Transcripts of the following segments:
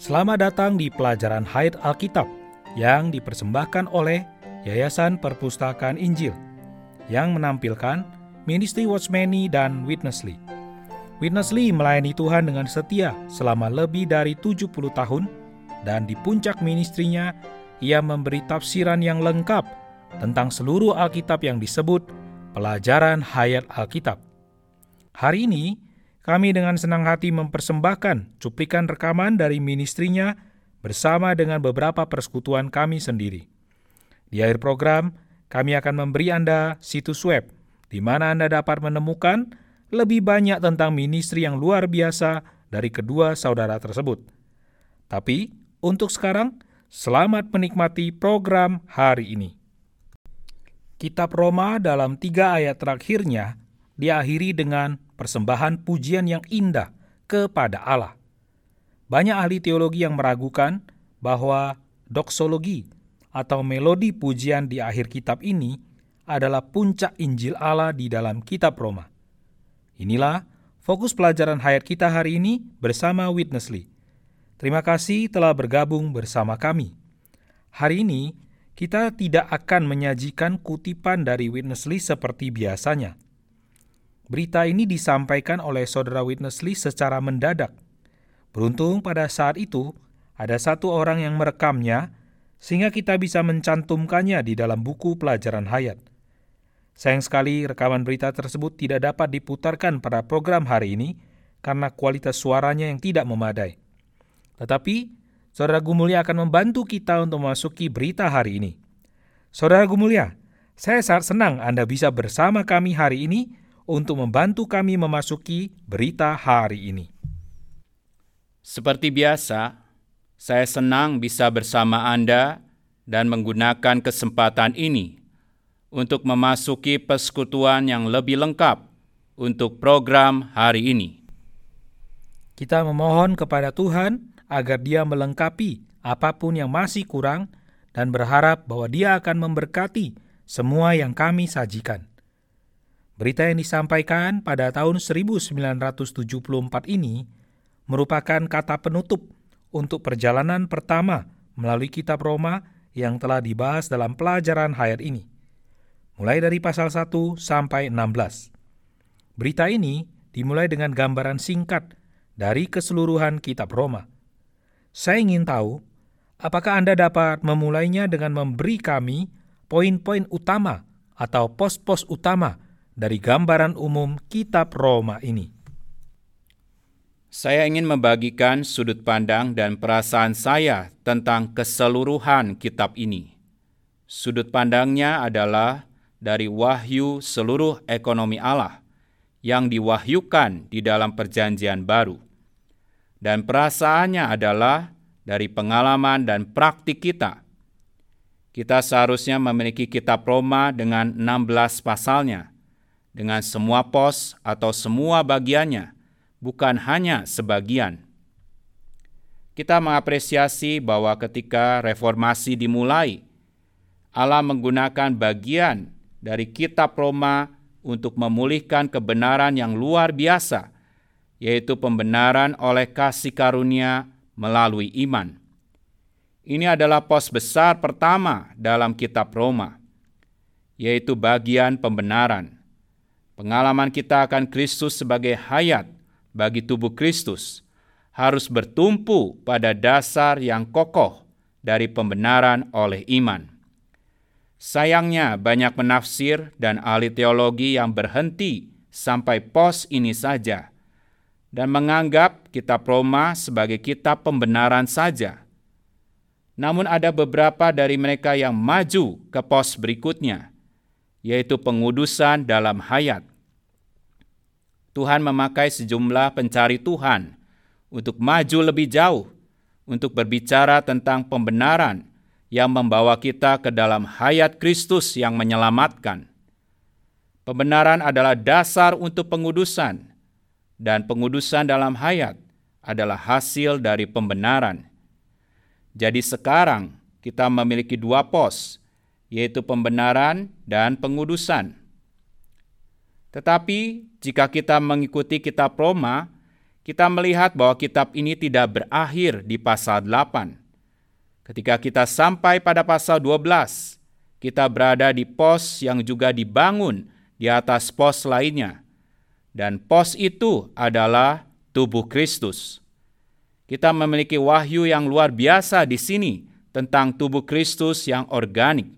Selamat datang di pelajaran Hayat Alkitab yang dipersembahkan oleh Yayasan Perpustakaan Injil yang menampilkan Ministry Watchmeni dan Witnessly. Witnessly melayani Tuhan dengan setia selama lebih dari 70 tahun dan di puncak ministrinya ia memberi tafsiran yang lengkap tentang seluruh Alkitab yang disebut pelajaran Hayat Alkitab. Hari ini, kami dengan senang hati mempersembahkan cuplikan rekaman dari ministrinya bersama dengan beberapa persekutuan kami sendiri. Di akhir program, kami akan memberi Anda situs web di mana Anda dapat menemukan lebih banyak tentang ministri yang luar biasa dari kedua saudara tersebut. Tapi, untuk sekarang, selamat menikmati program hari ini. Kitab Roma dalam tiga ayat terakhirnya diakhiri dengan persembahan pujian yang indah kepada Allah. Banyak ahli teologi yang meragukan bahwa doksologi atau melodi pujian di akhir kitab ini adalah puncak Injil Allah di dalam kitab Roma. Inilah fokus pelajaran hayat kita hari ini bersama Witnessly. Terima kasih telah bergabung bersama kami. Hari ini kita tidak akan menyajikan kutipan dari Witnessly seperti biasanya. Berita ini disampaikan oleh saudara Witness Lee secara mendadak. Beruntung pada saat itu ada satu orang yang merekamnya sehingga kita bisa mencantumkannya di dalam buku pelajaran hayat. Sayang sekali rekaman berita tersebut tidak dapat diputarkan pada program hari ini karena kualitas suaranya yang tidak memadai. Tetapi, Saudara Gumulia akan membantu kita untuk memasuki berita hari ini. Saudara Gumulia, saya sangat senang Anda bisa bersama kami hari ini untuk membantu kami memasuki berita hari ini. Seperti biasa, saya senang bisa bersama Anda dan menggunakan kesempatan ini untuk memasuki persekutuan yang lebih lengkap untuk program hari ini. Kita memohon kepada Tuhan agar Dia melengkapi apa pun yang masih kurang dan berharap bahwa Dia akan memberkati semua yang kami sajikan. Berita yang disampaikan pada tahun 1974 ini merupakan kata penutup untuk perjalanan pertama melalui kitab Roma yang telah dibahas dalam pelajaran hayat ini. Mulai dari pasal 1 sampai 16. Berita ini dimulai dengan gambaran singkat dari keseluruhan kitab Roma. Saya ingin tahu, apakah Anda dapat memulainya dengan memberi kami poin-poin utama atau pos-pos utama dari gambaran umum kitab Roma ini. Saya ingin membagikan sudut pandang dan perasaan saya tentang keseluruhan kitab ini. Sudut pandangnya adalah dari wahyu seluruh ekonomi Allah yang diwahyukan di dalam Perjanjian Baru, dan perasaannya adalah dari pengalaman dan praktik kita. Kita seharusnya memiliki kitab Roma dengan 16 pasalnya, dengan semua pos atau semua bagiannya, bukan hanya sebagian. Kita mengapresiasi bahwa ketika reformasi dimulai, Allah menggunakan bagian dari kitab Roma untuk memulihkan kebenaran yang luar biasa, yaitu pembenaran oleh kasih karunia melalui iman. Ini adalah pos besar pertama dalam kitab Roma, yaitu bagian pembenaran. Pengalaman kita akan Kristus sebagai hayat bagi tubuh Kristus harus bertumpu pada dasar yang kokoh dari pembenaran oleh iman. Sayangnya, banyak penafsir dan ahli teologi yang berhenti sampai pos ini saja dan menganggap kitab Roma sebagai kitab pembenaran saja. Namun, ada beberapa dari mereka yang maju ke pos berikutnya, yaitu pengudusan dalam hayat. Tuhan memakai sejumlah pencari Tuhan untuk maju lebih jauh, untuk berbicara tentang pembenaran yang membawa kita ke dalam hayat Kristus yang menyelamatkan. Pembenaran adalah dasar untuk pengudusan, dan pengudusan dalam hayat adalah hasil dari pembenaran. Jadi sekarang kita memiliki dua pos, yaitu pembenaran dan pengudusan. Tetapi jika kita mengikuti kitab Roma, kita melihat bahwa kitab ini tidak berakhir di pasal 8. Ketika kita sampai pada pasal 12, kita berada di pos yang juga dibangun di atas pos lainnya. Dan pos itu adalah tubuh Kristus. Kita memiliki wahyu yang luar biasa di sini tentang tubuh Kristus yang organik.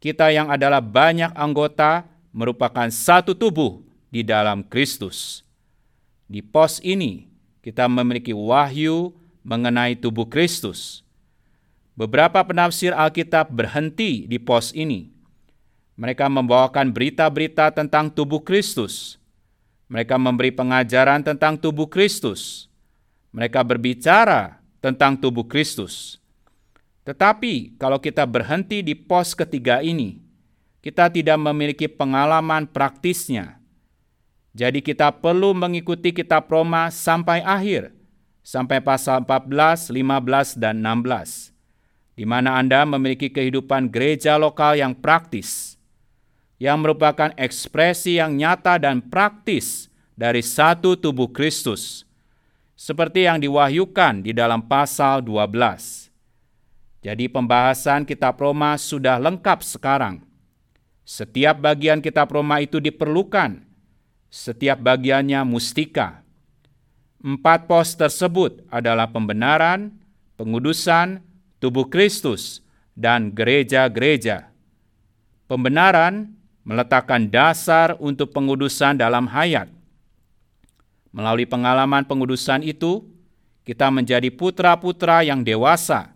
Kita yang adalah banyak anggota merupakan satu tubuh di dalam Kristus. Di pos ini, kita memiliki wahyu mengenai tubuh Kristus. Beberapa penafsir Alkitab berhenti di pos ini. Mereka membawakan berita-berita tentang tubuh Kristus. Mereka memberi pengajaran tentang tubuh Kristus. Mereka berbicara tentang tubuh Kristus. Tetapi kalau kita berhenti di pos ketiga ini, kita tidak memiliki pengalaman praktisnya jadi kita perlu mengikuti kitab Roma sampai akhir, sampai pasal 14, 15, dan 16, di mana Anda memiliki kehidupan gereja lokal yang praktis, yang merupakan ekspresi yang nyata dan praktis dari satu tubuh Kristus, seperti yang diwahyukan di dalam pasal 12. Jadi pembahasan kitab Roma sudah lengkap sekarang. Setiap bagian kitab Roma itu diperlukan setiap bagiannya mustika. Empat pos tersebut adalah pembenaran, pengudusan, tubuh Kristus, dan gereja-gereja. Pembenaran meletakkan dasar untuk pengudusan dalam hayat. Melalui pengalaman pengudusan itu, kita menjadi putra-putra yang dewasa,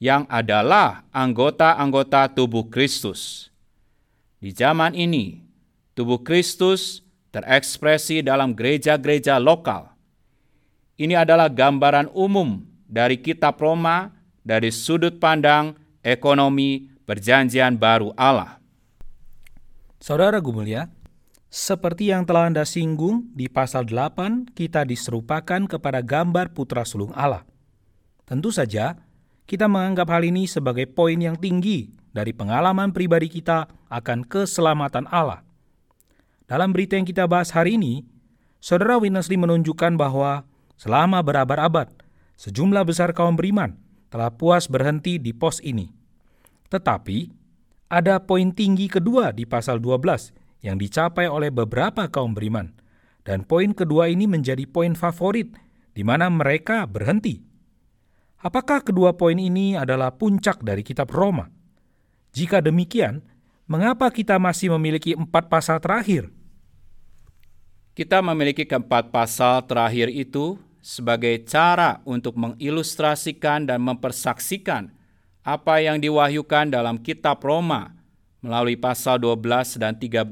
yang adalah anggota-anggota tubuh Kristus. Di zaman ini, tubuh Kristus terekspresi dalam gereja-gereja lokal. Ini adalah gambaran umum dari kitab Roma dari sudut pandang ekonomi perjanjian baru Allah. Saudara Gumulia, seperti yang telah Anda singgung di pasal 8, kita diserupakan kepada gambar putra sulung Allah. Tentu saja, kita menganggap hal ini sebagai poin yang tinggi dari pengalaman pribadi kita akan keselamatan Allah. Dalam berita yang kita bahas hari ini, Saudara Winnesley menunjukkan bahwa selama berabad-abad, sejumlah besar kaum beriman telah puas berhenti di pos ini. Tetapi, ada poin tinggi kedua di pasal 12 yang dicapai oleh beberapa kaum beriman. Dan poin kedua ini menjadi poin favorit di mana mereka berhenti. Apakah kedua poin ini adalah puncak dari kitab Roma? Jika demikian, mengapa kita masih memiliki empat pasal terakhir kita memiliki keempat pasal terakhir itu sebagai cara untuk mengilustrasikan dan mempersaksikan apa yang diwahyukan dalam kitab Roma melalui pasal 12 dan 13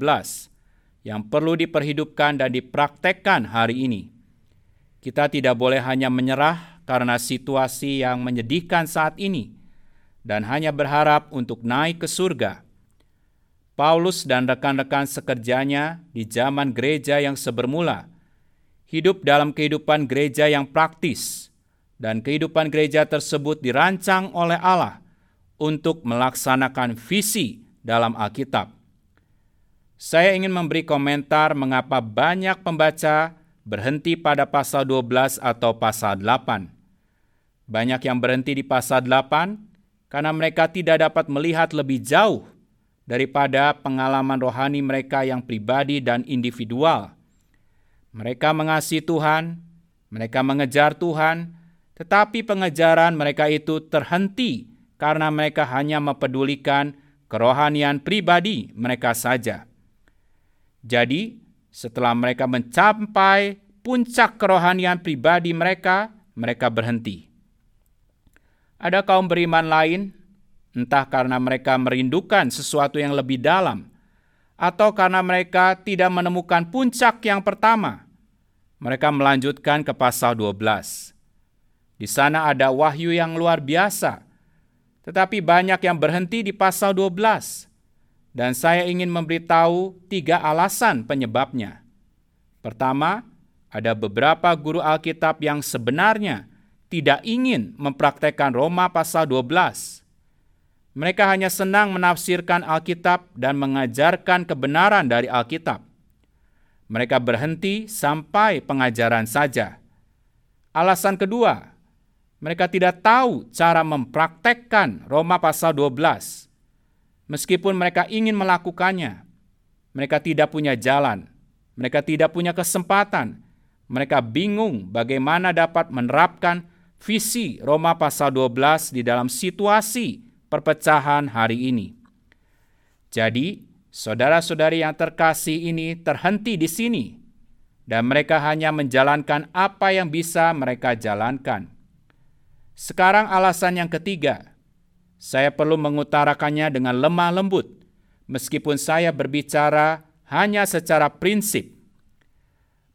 yang perlu diperhidupkan dan dipraktekkan hari ini. Kita tidak boleh hanya menyerah karena situasi yang menyedihkan saat ini dan hanya berharap untuk naik ke surga Paulus dan rekan-rekan sekerjanya di zaman gereja yang sebermula hidup dalam kehidupan gereja yang praktis, dan kehidupan gereja tersebut dirancang oleh Allah untuk melaksanakan visi dalam Alkitab. Saya ingin memberi komentar mengapa banyak pembaca berhenti pada pasal 12 atau pasal 8. Banyak yang berhenti di pasal 8 karena mereka tidak dapat melihat lebih jauh daripada pengalaman rohani mereka yang pribadi dan individual. Mereka mengasihi Tuhan, mereka mengejar Tuhan, tetapi pengejaran mereka itu terhenti karena mereka hanya mempedulikan kerohanian pribadi mereka saja. Jadi, setelah mereka mencapai puncak kerohanian pribadi mereka, mereka berhenti. Ada kaum beriman lain entah karena mereka merindukan sesuatu yang lebih dalam, atau karena mereka tidak menemukan puncak yang pertama. Mereka melanjutkan ke pasal 12. Di sana ada wahyu yang luar biasa, tetapi banyak yang berhenti di pasal 12. Dan saya ingin memberitahu tiga alasan penyebabnya. Pertama, ada beberapa guru Alkitab yang sebenarnya tidak ingin mempraktekkan Roma pasal 12 mereka hanya senang menafsirkan Alkitab dan mengajarkan kebenaran dari Alkitab. mereka berhenti sampai pengajaran saja. Alasan kedua, mereka tidak tahu cara mempraktekkan Roma pasal 12. Meskipun mereka ingin melakukannya, mereka tidak punya jalan, mereka tidak punya kesempatan, mereka bingung bagaimana dapat menerapkan visi Roma pasal 12 di dalam situasi perpecahan hari ini. Jadi, saudara-saudari yang terkasih ini terhenti di sini, dan mereka hanya menjalankan apa yang bisa mereka jalankan. Sekarang, alasan yang ketiga, saya perlu mengutarakannya dengan lemah lembut, meskipun saya berbicara hanya secara prinsip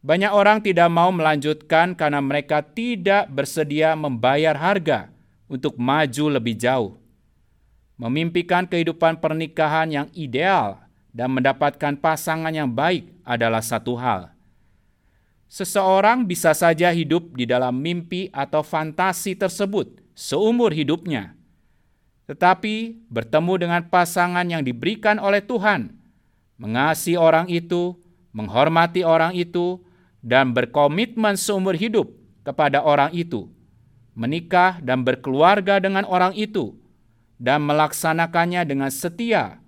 banyak orang tidak mau melanjutkan karena mereka tidak bersedia membayar harga untuk maju lebih jauh. Memimpikan kehidupan pernikahan yang ideal dan mendapatkan pasangan yang baik adalah satu hal. Seseorang bisa saja hidup di dalam mimpi atau fantasi tersebut seumur hidupnya, tetapi bertemu dengan pasangan yang diberikan oleh Tuhan, mengasihi orang itu, menghormati orang itu, dan berkomitmen seumur hidup kepada orang itu, menikah dan berkeluarga dengan orang itu, dan melaksanakannya dengan setia,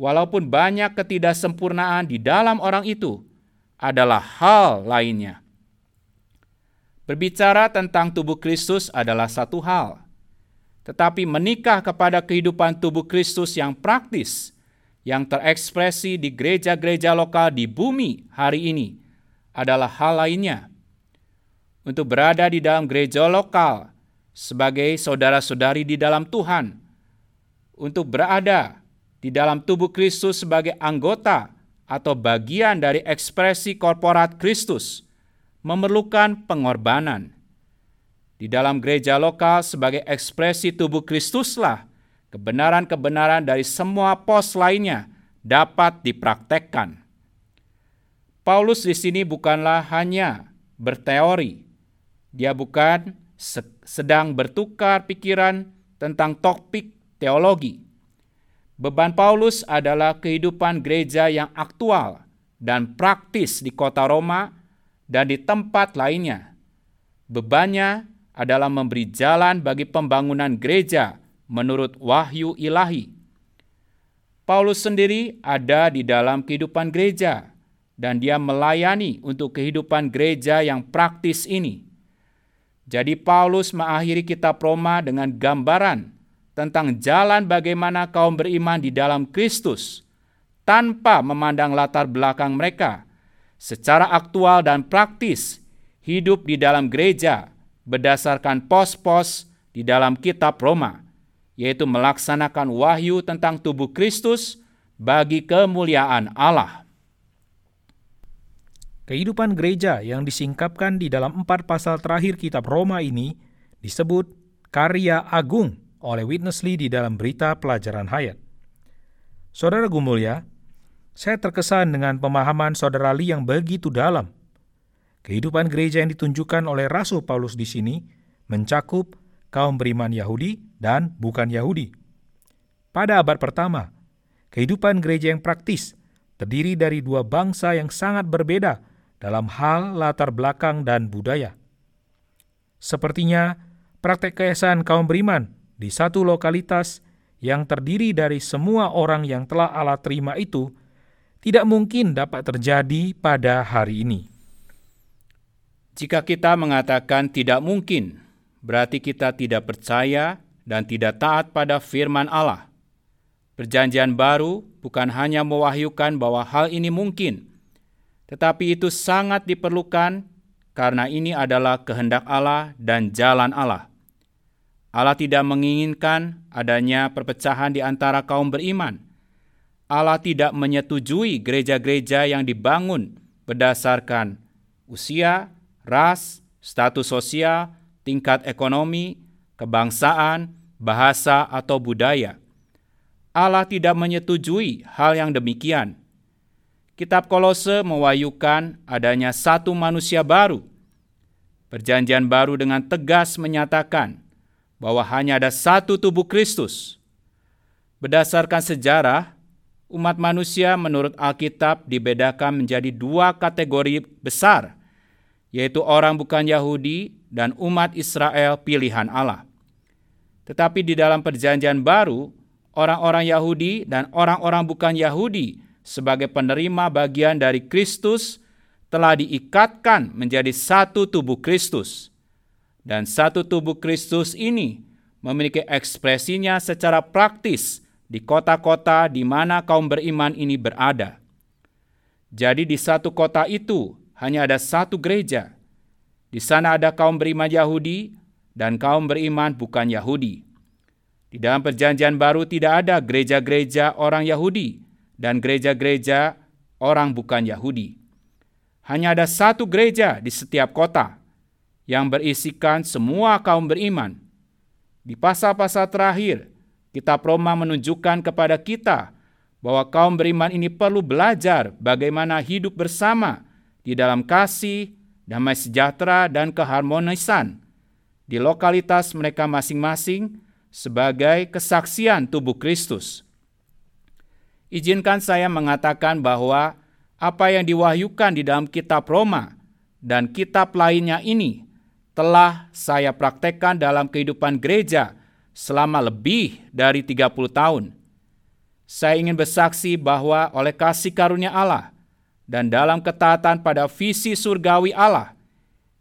walaupun banyak ketidaksempurnaan di dalam orang itu, adalah hal lainnya. Berbicara tentang tubuh Kristus adalah satu hal, tetapi menikah kepada kehidupan tubuh Kristus yang praktis, yang terekspresi di gereja-gereja lokal di bumi hari ini adalah hal lainnya. Untuk berada di dalam gereja lokal sebagai saudara-saudari di dalam Tuhan, untuk berada di dalam tubuh Kristus sebagai anggota atau bagian dari ekspresi korporat Kristus, memerlukan pengorbanan. Di dalam gereja lokal sebagai ekspresi tubuh Kristuslah kebenaran-kebenaran dari semua pos lainnya dapat dipraktekkan. Paulus di sini bukanlah hanya berteori. Dia bukan sedang bertukar pikiran tentang topik teologi. Beban Paulus adalah kehidupan gereja yang aktual dan praktis di kota Roma dan di tempat lainnya. Bebannya adalah memberi jalan bagi pembangunan gereja menurut wahyu ilahi. Paulus sendiri ada di dalam kehidupan gereja dan dia melayani untuk kehidupan gereja yang praktis ini. Jadi Paulus mengakhiri kitab Roma dengan gambaran tentang jalan bagaimana kaum beriman di dalam Kristus tanpa memandang latar belakang mereka secara aktual dan praktis hidup di dalam gereja berdasarkan pos-pos di dalam kitab Roma, yaitu melaksanakan wahyu tentang tubuh Kristus bagi kemuliaan Allah. Kehidupan gereja yang disingkapkan di dalam empat pasal terakhir kitab Roma ini disebut karya agung oleh Witness Lee di dalam berita pelajaran hayat. Saudara Gumulia, saya terkesan dengan pemahaman saudara Lee yang begitu dalam. Kehidupan gereja yang ditunjukkan oleh Rasul Paulus di sini mencakup kaum beriman Yahudi dan bukan Yahudi. Pada abad pertama, kehidupan gereja yang praktis terdiri dari dua bangsa yang sangat berbeda dalam hal latar belakang dan budaya. Sepertinya praktek keesaan kaum beriman di satu lokalitas yang terdiri dari semua orang yang telah Allah terima itu tidak mungkin dapat terjadi pada hari ini. Jika kita mengatakan tidak mungkin, berarti kita tidak percaya dan tidak taat pada firman Allah. Perjanjian baru bukan hanya mewahyukan bahwa hal ini mungkin, tetapi itu sangat diperlukan karena ini adalah kehendak Allah dan jalan Allah. Allah tidak menginginkan adanya perpecahan di antara kaum beriman. Allah tidak menyetujui gereja-gereja yang dibangun berdasarkan usia, ras, status sosial, tingkat ekonomi, kebangsaan, bahasa, atau budaya. Allah tidak menyetujui hal yang demikian Kitab Kolose mewayukan adanya satu manusia baru. Perjanjian baru dengan tegas menyatakan bahwa hanya ada satu tubuh Kristus. Berdasarkan sejarah, umat manusia menurut Alkitab dibedakan menjadi dua kategori besar, yaitu orang bukan Yahudi dan umat Israel pilihan Allah. Tetapi di dalam Perjanjian Baru, orang-orang Yahudi dan orang-orang bukan Yahudi sebagai penerima bagian dari Kristus telah diikatkan menjadi satu tubuh Kristus. Dan satu tubuh Kristus ini memiliki ekspresinya secara praktis di kota-kota di mana kaum beriman ini berada. Jadi di satu kota itu hanya ada satu gereja. Di sana ada kaum beriman Yahudi dan kaum beriman bukan Yahudi. Di dalam Perjanjian Baru tidak ada gereja-gereja orang Yahudi dan gereja-gereja orang bukan Yahudi. Hanya ada satu gereja di setiap kota yang berisikan semua kaum beriman. Di pasal-pasal terakhir, Kitab Roma menunjukkan kepada kita bahwa kaum beriman ini perlu belajar bagaimana hidup bersama di dalam kasih, damai sejahtera, dan keharmonisan di lokalitas mereka masing-masing sebagai kesaksian tubuh Kristus. Izinkan saya mengatakan bahwa apa yang diwahyukan di dalam kitab Roma dan kitab lainnya ini telah saya praktekkan dalam kehidupan gereja selama lebih dari 30 tahun. Saya ingin bersaksi bahwa oleh kasih karunia Allah dan dalam ketaatan pada visi surgawi Allah,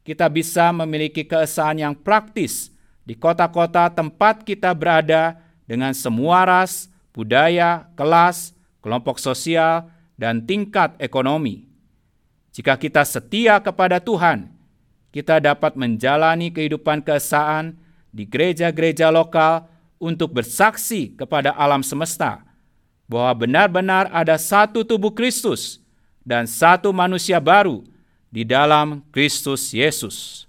kita bisa memiliki keesahan yang praktis di kota-kota tempat kita berada dengan semua ras, budaya, kelas, kelompok sosial, dan tingkat ekonomi. Jika kita setia kepada Tuhan, kita dapat menjalani kehidupan keesaan di gereja-gereja lokal untuk bersaksi kepada alam semesta bahwa benar-benar ada satu tubuh Kristus dan satu manusia baru di dalam Kristus Yesus.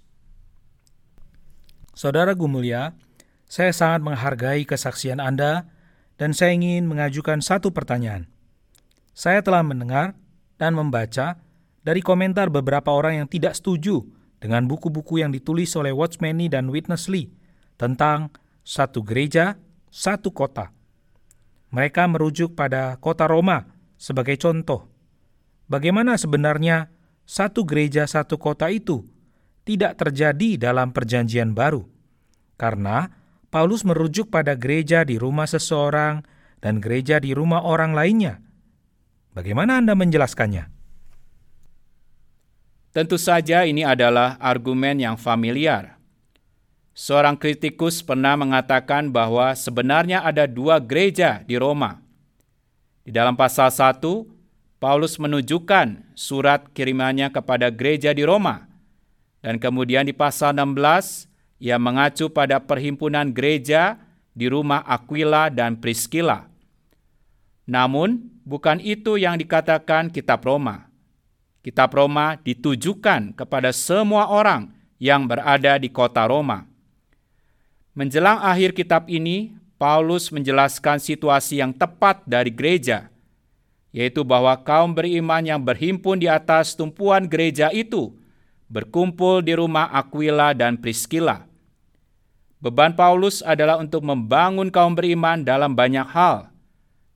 Saudara Gumulia, saya sangat menghargai kesaksian Anda dan saya ingin mengajukan satu pertanyaan. Saya telah mendengar dan membaca dari komentar beberapa orang yang tidak setuju dengan buku-buku yang ditulis oleh Watchmeni dan Witness Lee tentang satu gereja, satu kota. Mereka merujuk pada kota Roma sebagai contoh. Bagaimana sebenarnya satu gereja, satu kota itu tidak terjadi dalam Perjanjian Baru, karena Paulus merujuk pada gereja di rumah seseorang dan gereja di rumah orang lainnya. Bagaimana Anda menjelaskannya? Tentu saja, ini adalah argumen yang familiar Seorang kritikus pernah mengatakan bahwa sebenarnya ada dua gereja di Roma. Di dalam pasal 1, Paulus menunjukkan surat kirimannya kepada gereja di Roma. Dan kemudian di pasal 16, ia mengacu pada perhimpunan gereja di rumah Aquila dan Priscilla. Namun, bukan itu yang dikatakan kitab Roma. Kitab Roma ditujukan kepada semua orang yang berada di kota Roma. Menjelang akhir kitab ini, Paulus menjelaskan situasi yang tepat dari gereja, yaitu bahwa kaum beriman yang berhimpun di atas tumpuan gereja itu berkumpul di rumah Aquila dan Priscilla. Beban Paulus adalah untuk membangun kaum beriman dalam banyak hal,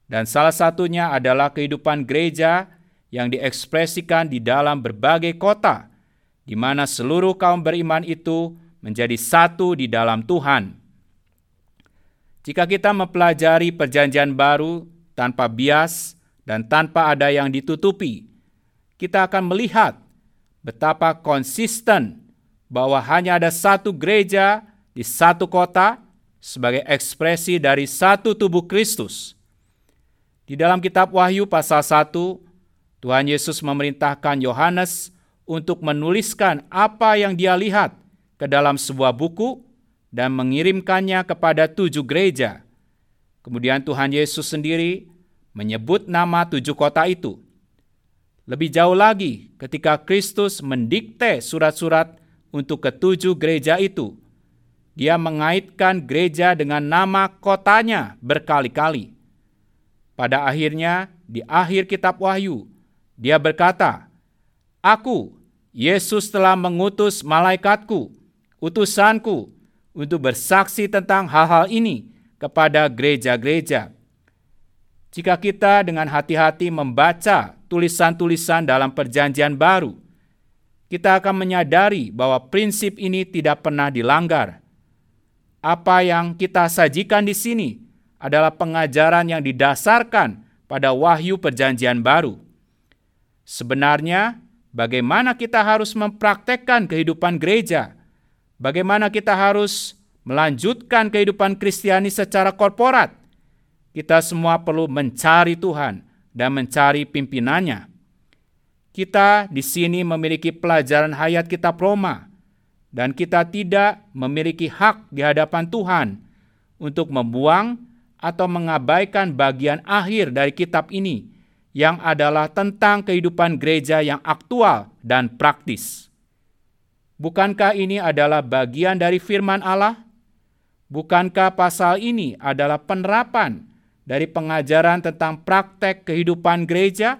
dan salah satunya adalah kehidupan gereja yang diekspresikan di dalam berbagai kota, di mana seluruh kaum beriman itu menjadi satu di dalam Tuhan. Jika kita mempelajari Perjanjian Baru tanpa bias dan tanpa ada yang ditutupi, kita akan melihat betapa konsisten bahwa hanya ada satu gereja di satu kota sebagai ekspresi dari satu tubuh Kristus. Di dalam kitab Wahyu pasal 1, Tuhan Yesus memerintahkan Yohanes untuk menuliskan apa yang dia lihat ke dalam sebuah buku dan mengirimkannya kepada tujuh gereja. Kemudian Tuhan Yesus sendiri menyebut nama tujuh kota itu. Lebih jauh lagi, ketika Kristus mendikte surat-surat untuk ketujuh gereja itu, dia mengaitkan gereja dengan nama kotanya berkali-kali. Pada akhirnya, di akhir kitab Wahyu, dia berkata, Aku, Yesus telah mengutus malaikatku utusanku untuk bersaksi tentang hal-hal ini kepada gereja-gereja. Jika kita dengan hati-hati membaca tulisan-tulisan dalam Perjanjian Baru, kita akan menyadari bahwa prinsip ini tidak pernah dilanggar. Apa yang kita sajikan di sini adalah pengajaran yang didasarkan pada wahyu Perjanjian Baru. Sebenarnya, bagaimana kita harus mempraktekkan kehidupan gereja? Bagaimana kita harus melanjutkan kehidupan Kristiani secara korporat? kita semua perlu mencari Tuhan dan mencari pimpinannya. Kita di sini memiliki pelajaran hayat kitab Roma, dan kita tidak memiliki hak di hadapan Tuhan untuk membuang atau mengabaikan bagian akhir dari kitab ini, yang adalah tentang kehidupan gereja yang aktual dan praktis. Bukankah ini adalah bagian dari firman Allah? Bukankah pasal ini adalah penerapan dari pengajaran tentang praktek kehidupan gereja?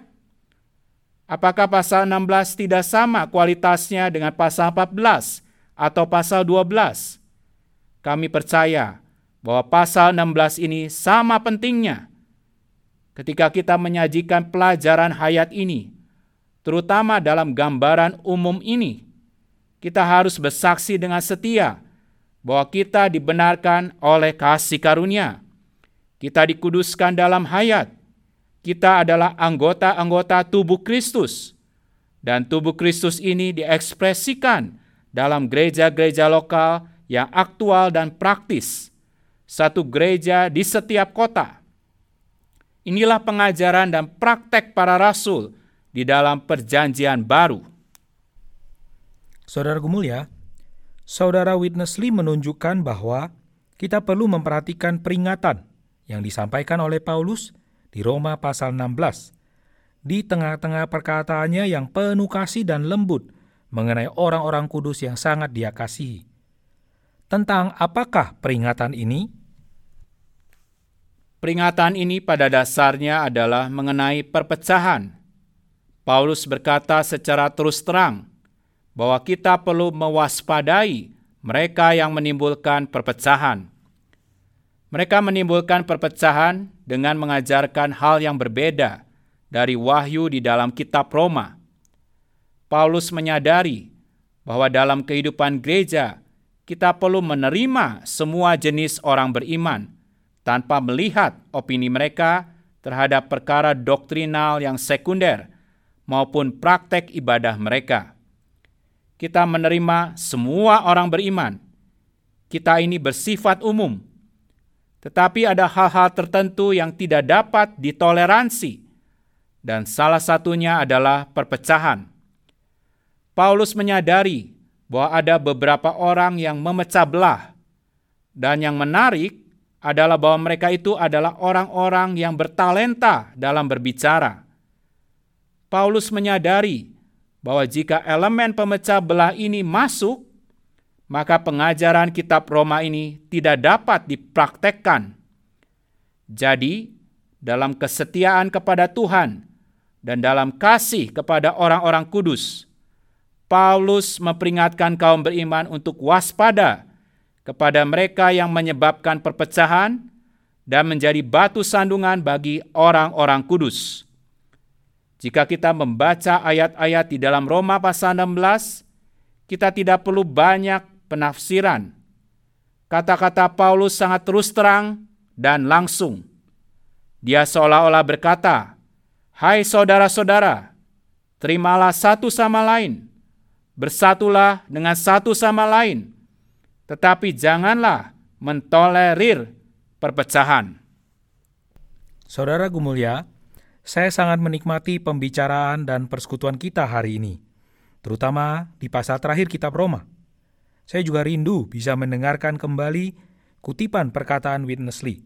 Apakah pasal 16 tidak sama kualitasnya dengan pasal 14 atau pasal 12? Kami percaya bahwa pasal 16 ini sama pentingnya. Ketika kita menyajikan pelajaran hayat ini, terutama dalam gambaran umum ini, kita harus bersaksi dengan setia bahwa kita dibenarkan oleh kasih karunia kita dikuduskan dalam hayat. Kita adalah anggota-anggota tubuh Kristus. Dan tubuh Kristus ini diekspresikan dalam gereja-gereja lokal yang aktual dan praktis. Satu gereja di setiap kota. Inilah pengajaran dan praktek para rasul di dalam perjanjian baru. Saudara Gumulia, Saudara Witness Lee menunjukkan bahwa kita perlu memperhatikan peringatan yang disampaikan oleh Paulus di Roma pasal 16. Di tengah-tengah perkataannya yang penuh kasih dan lembut mengenai orang-orang kudus yang sangat dia kasihi. Tentang apakah peringatan ini? Peringatan ini pada dasarnya adalah mengenai perpecahan. Paulus berkata secara terus terang bahwa kita perlu mewaspadai mereka yang menimbulkan perpecahan. Mereka menimbulkan perpecahan dengan mengajarkan hal yang berbeda dari wahyu di dalam kitab Roma. Paulus menyadari bahwa dalam kehidupan gereja kita perlu menerima semua jenis orang beriman tanpa melihat opini mereka terhadap perkara doktrinal yang sekunder maupun praktek ibadah mereka. Kita menerima semua orang beriman. Kita ini bersifat umum tetapi ada hal-hal tertentu yang tidak dapat ditoleransi, dan salah satunya adalah perpecahan. Paulus menyadari bahwa ada beberapa orang yang memecah belah, dan yang menarik adalah bahwa mereka itu adalah orang-orang yang bertalenta dalam berbicara. Paulus menyadari bahwa jika elemen pemecah belah ini masuk, maka pengajaran kitab Roma ini tidak dapat dipraktekkan. Jadi, dalam kesetiaan kepada Tuhan dan dalam kasih kepada orang-orang kudus, Paulus memperingatkan kaum beriman untuk waspada kepada mereka yang menyebabkan perpecahan dan menjadi batu sandungan bagi orang-orang kudus. Jika kita membaca ayat-ayat di dalam Roma pasal 16, kita tidak perlu banyak penafsiran. Kata-kata Paulus sangat terus terang dan langsung. Dia seolah-olah berkata, "Hai saudara-saudara, terimalah satu sama lain, bersatulah dengan satu sama lain, tetapi janganlah mentolerir perpecahan." Saudara Gumulya, saya sangat menikmati pembicaraan dan persekutuan kita hari ini, terutama di pasal terakhir kitab Roma. Saya juga rindu bisa mendengarkan kembali kutipan perkataan Witness Lee.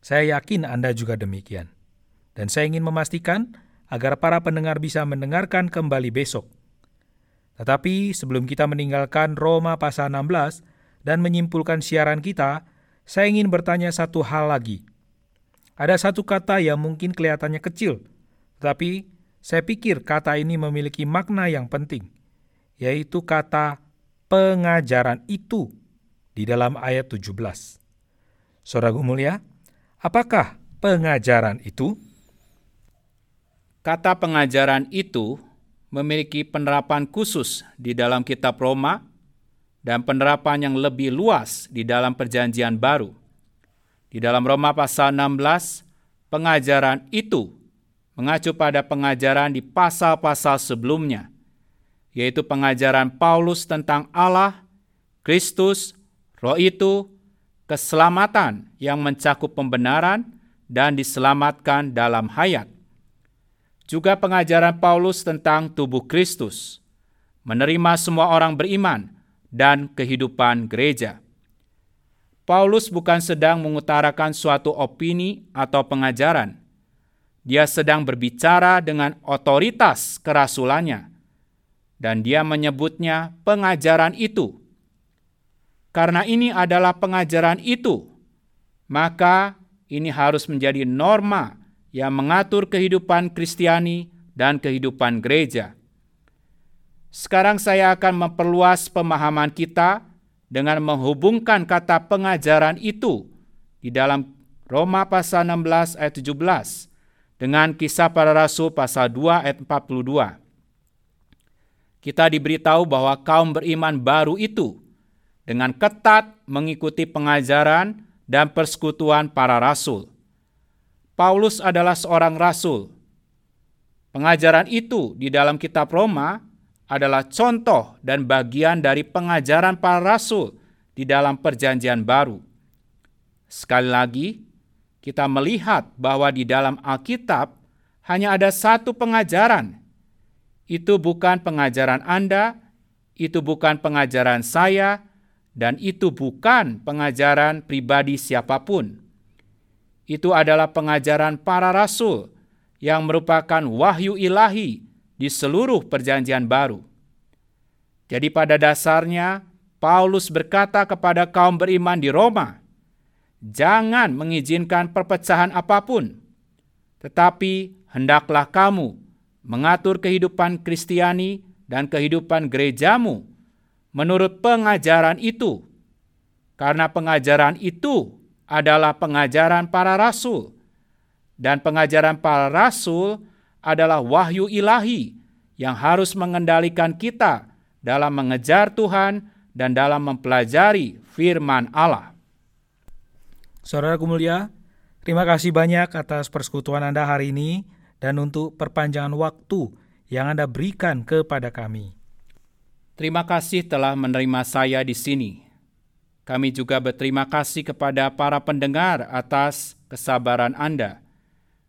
Saya yakin Anda juga demikian. Dan saya ingin memastikan agar para pendengar bisa mendengarkan kembali besok. Tetapi sebelum kita meninggalkan Roma pasal 16 dan menyimpulkan siaran kita, saya ingin bertanya satu hal lagi. Ada satu kata yang mungkin kelihatannya kecil, tetapi saya pikir kata ini memiliki makna yang penting, yaitu kata pengajaran itu di dalam ayat 17. Saudara mulia, apakah pengajaran itu? Kata pengajaran itu memiliki penerapan khusus di dalam kitab Roma dan penerapan yang lebih luas di dalam perjanjian baru. Di dalam Roma pasal 16, pengajaran itu mengacu pada pengajaran di pasal-pasal sebelumnya, yaitu pengajaran Paulus tentang Allah, Kristus, roh itu, keselamatan yang mencakup pembenaran, dan diselamatkan dalam hayat juga pengajaran Paulus tentang tubuh Kristus, menerima semua orang beriman, dan kehidupan gereja. Paulus bukan sedang mengutarakan suatu opini atau pengajaran. Dia sedang berbicara dengan otoritas kerasulannya, dan dia menyebutnya pengajaran itu. Karena ini adalah pengajaran itu, maka ini harus menjadi norma yang mengatur kehidupan Kristiani dan kehidupan gereja. Sekarang saya akan memperluas pemahaman kita dengan menghubungkan kata pengajaran itu di dalam Roma pasal 16 ayat 17 dengan kisah para rasul pasal 2 ayat 42. Kita diberitahu bahwa kaum beriman baru itu dengan ketat mengikuti pengajaran dan persekutuan para rasul. Paulus adalah seorang rasul. Pengajaran itu di dalam kitab Roma adalah contoh dan bagian dari pengajaran para rasul di dalam Perjanjian Baru. Sekali lagi, kita melihat bahwa di dalam Alkitab hanya ada satu pengajaran. Itu bukan pengajaran Anda, itu bukan pengajaran saya, dan itu bukan pengajaran pribadi siapa pun itu adalah pengajaran para rasul yang merupakan wahyu ilahi di seluruh Perjanjian Baru. Jadi, pada dasarnya, Paulus berkata kepada kaum beriman di Roma, "Jangan mengizinkan perpecahan apa pun, tetapi hendaklah kamu mengatur kehidupan Kristiani dan kehidupan gerejamu menurut pengajaran itu, karena pengajaran itu adalah pengajaran para rasul, dan pengajaran para rasul adalah wahyu ilahi yang harus mengendalikan kita dalam mengejar Tuhan dan dalam mempelajari firman Allah. Saudara mulia, terima kasih banyak atas persekutuan Anda hari ini dan untuk perpanjangan waktu yang Anda berikan kepada kami. Terima kasih telah menerima saya di sini kami juga berterima kasih kepada para pendengar atas kesabaran Anda.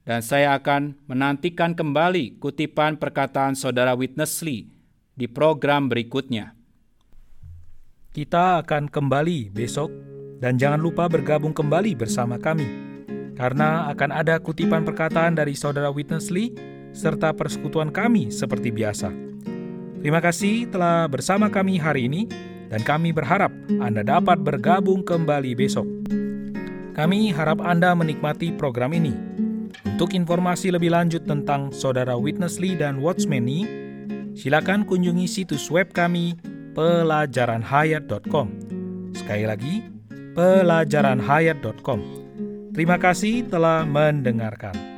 Dan saya akan menantikan kembali kutipan perkataan saudara Witness Lee di program berikutnya. Kita akan kembali besok dan jangan lupa bergabung kembali bersama kami. Karena akan ada kutipan perkataan dari saudara Witness Lee serta persekutuan kami seperti biasa. Terima kasih telah bersama kami hari ini dan kami berharap Anda dapat bergabung kembali besok. Kami harap Anda menikmati program ini. Untuk informasi lebih lanjut tentang Saudara Witness Lee dan Watchman Nee, silakan kunjungi situs web kami pelajaranhayat.com. Sekali lagi, pelajaranhayat.com. Terima kasih telah mendengarkan.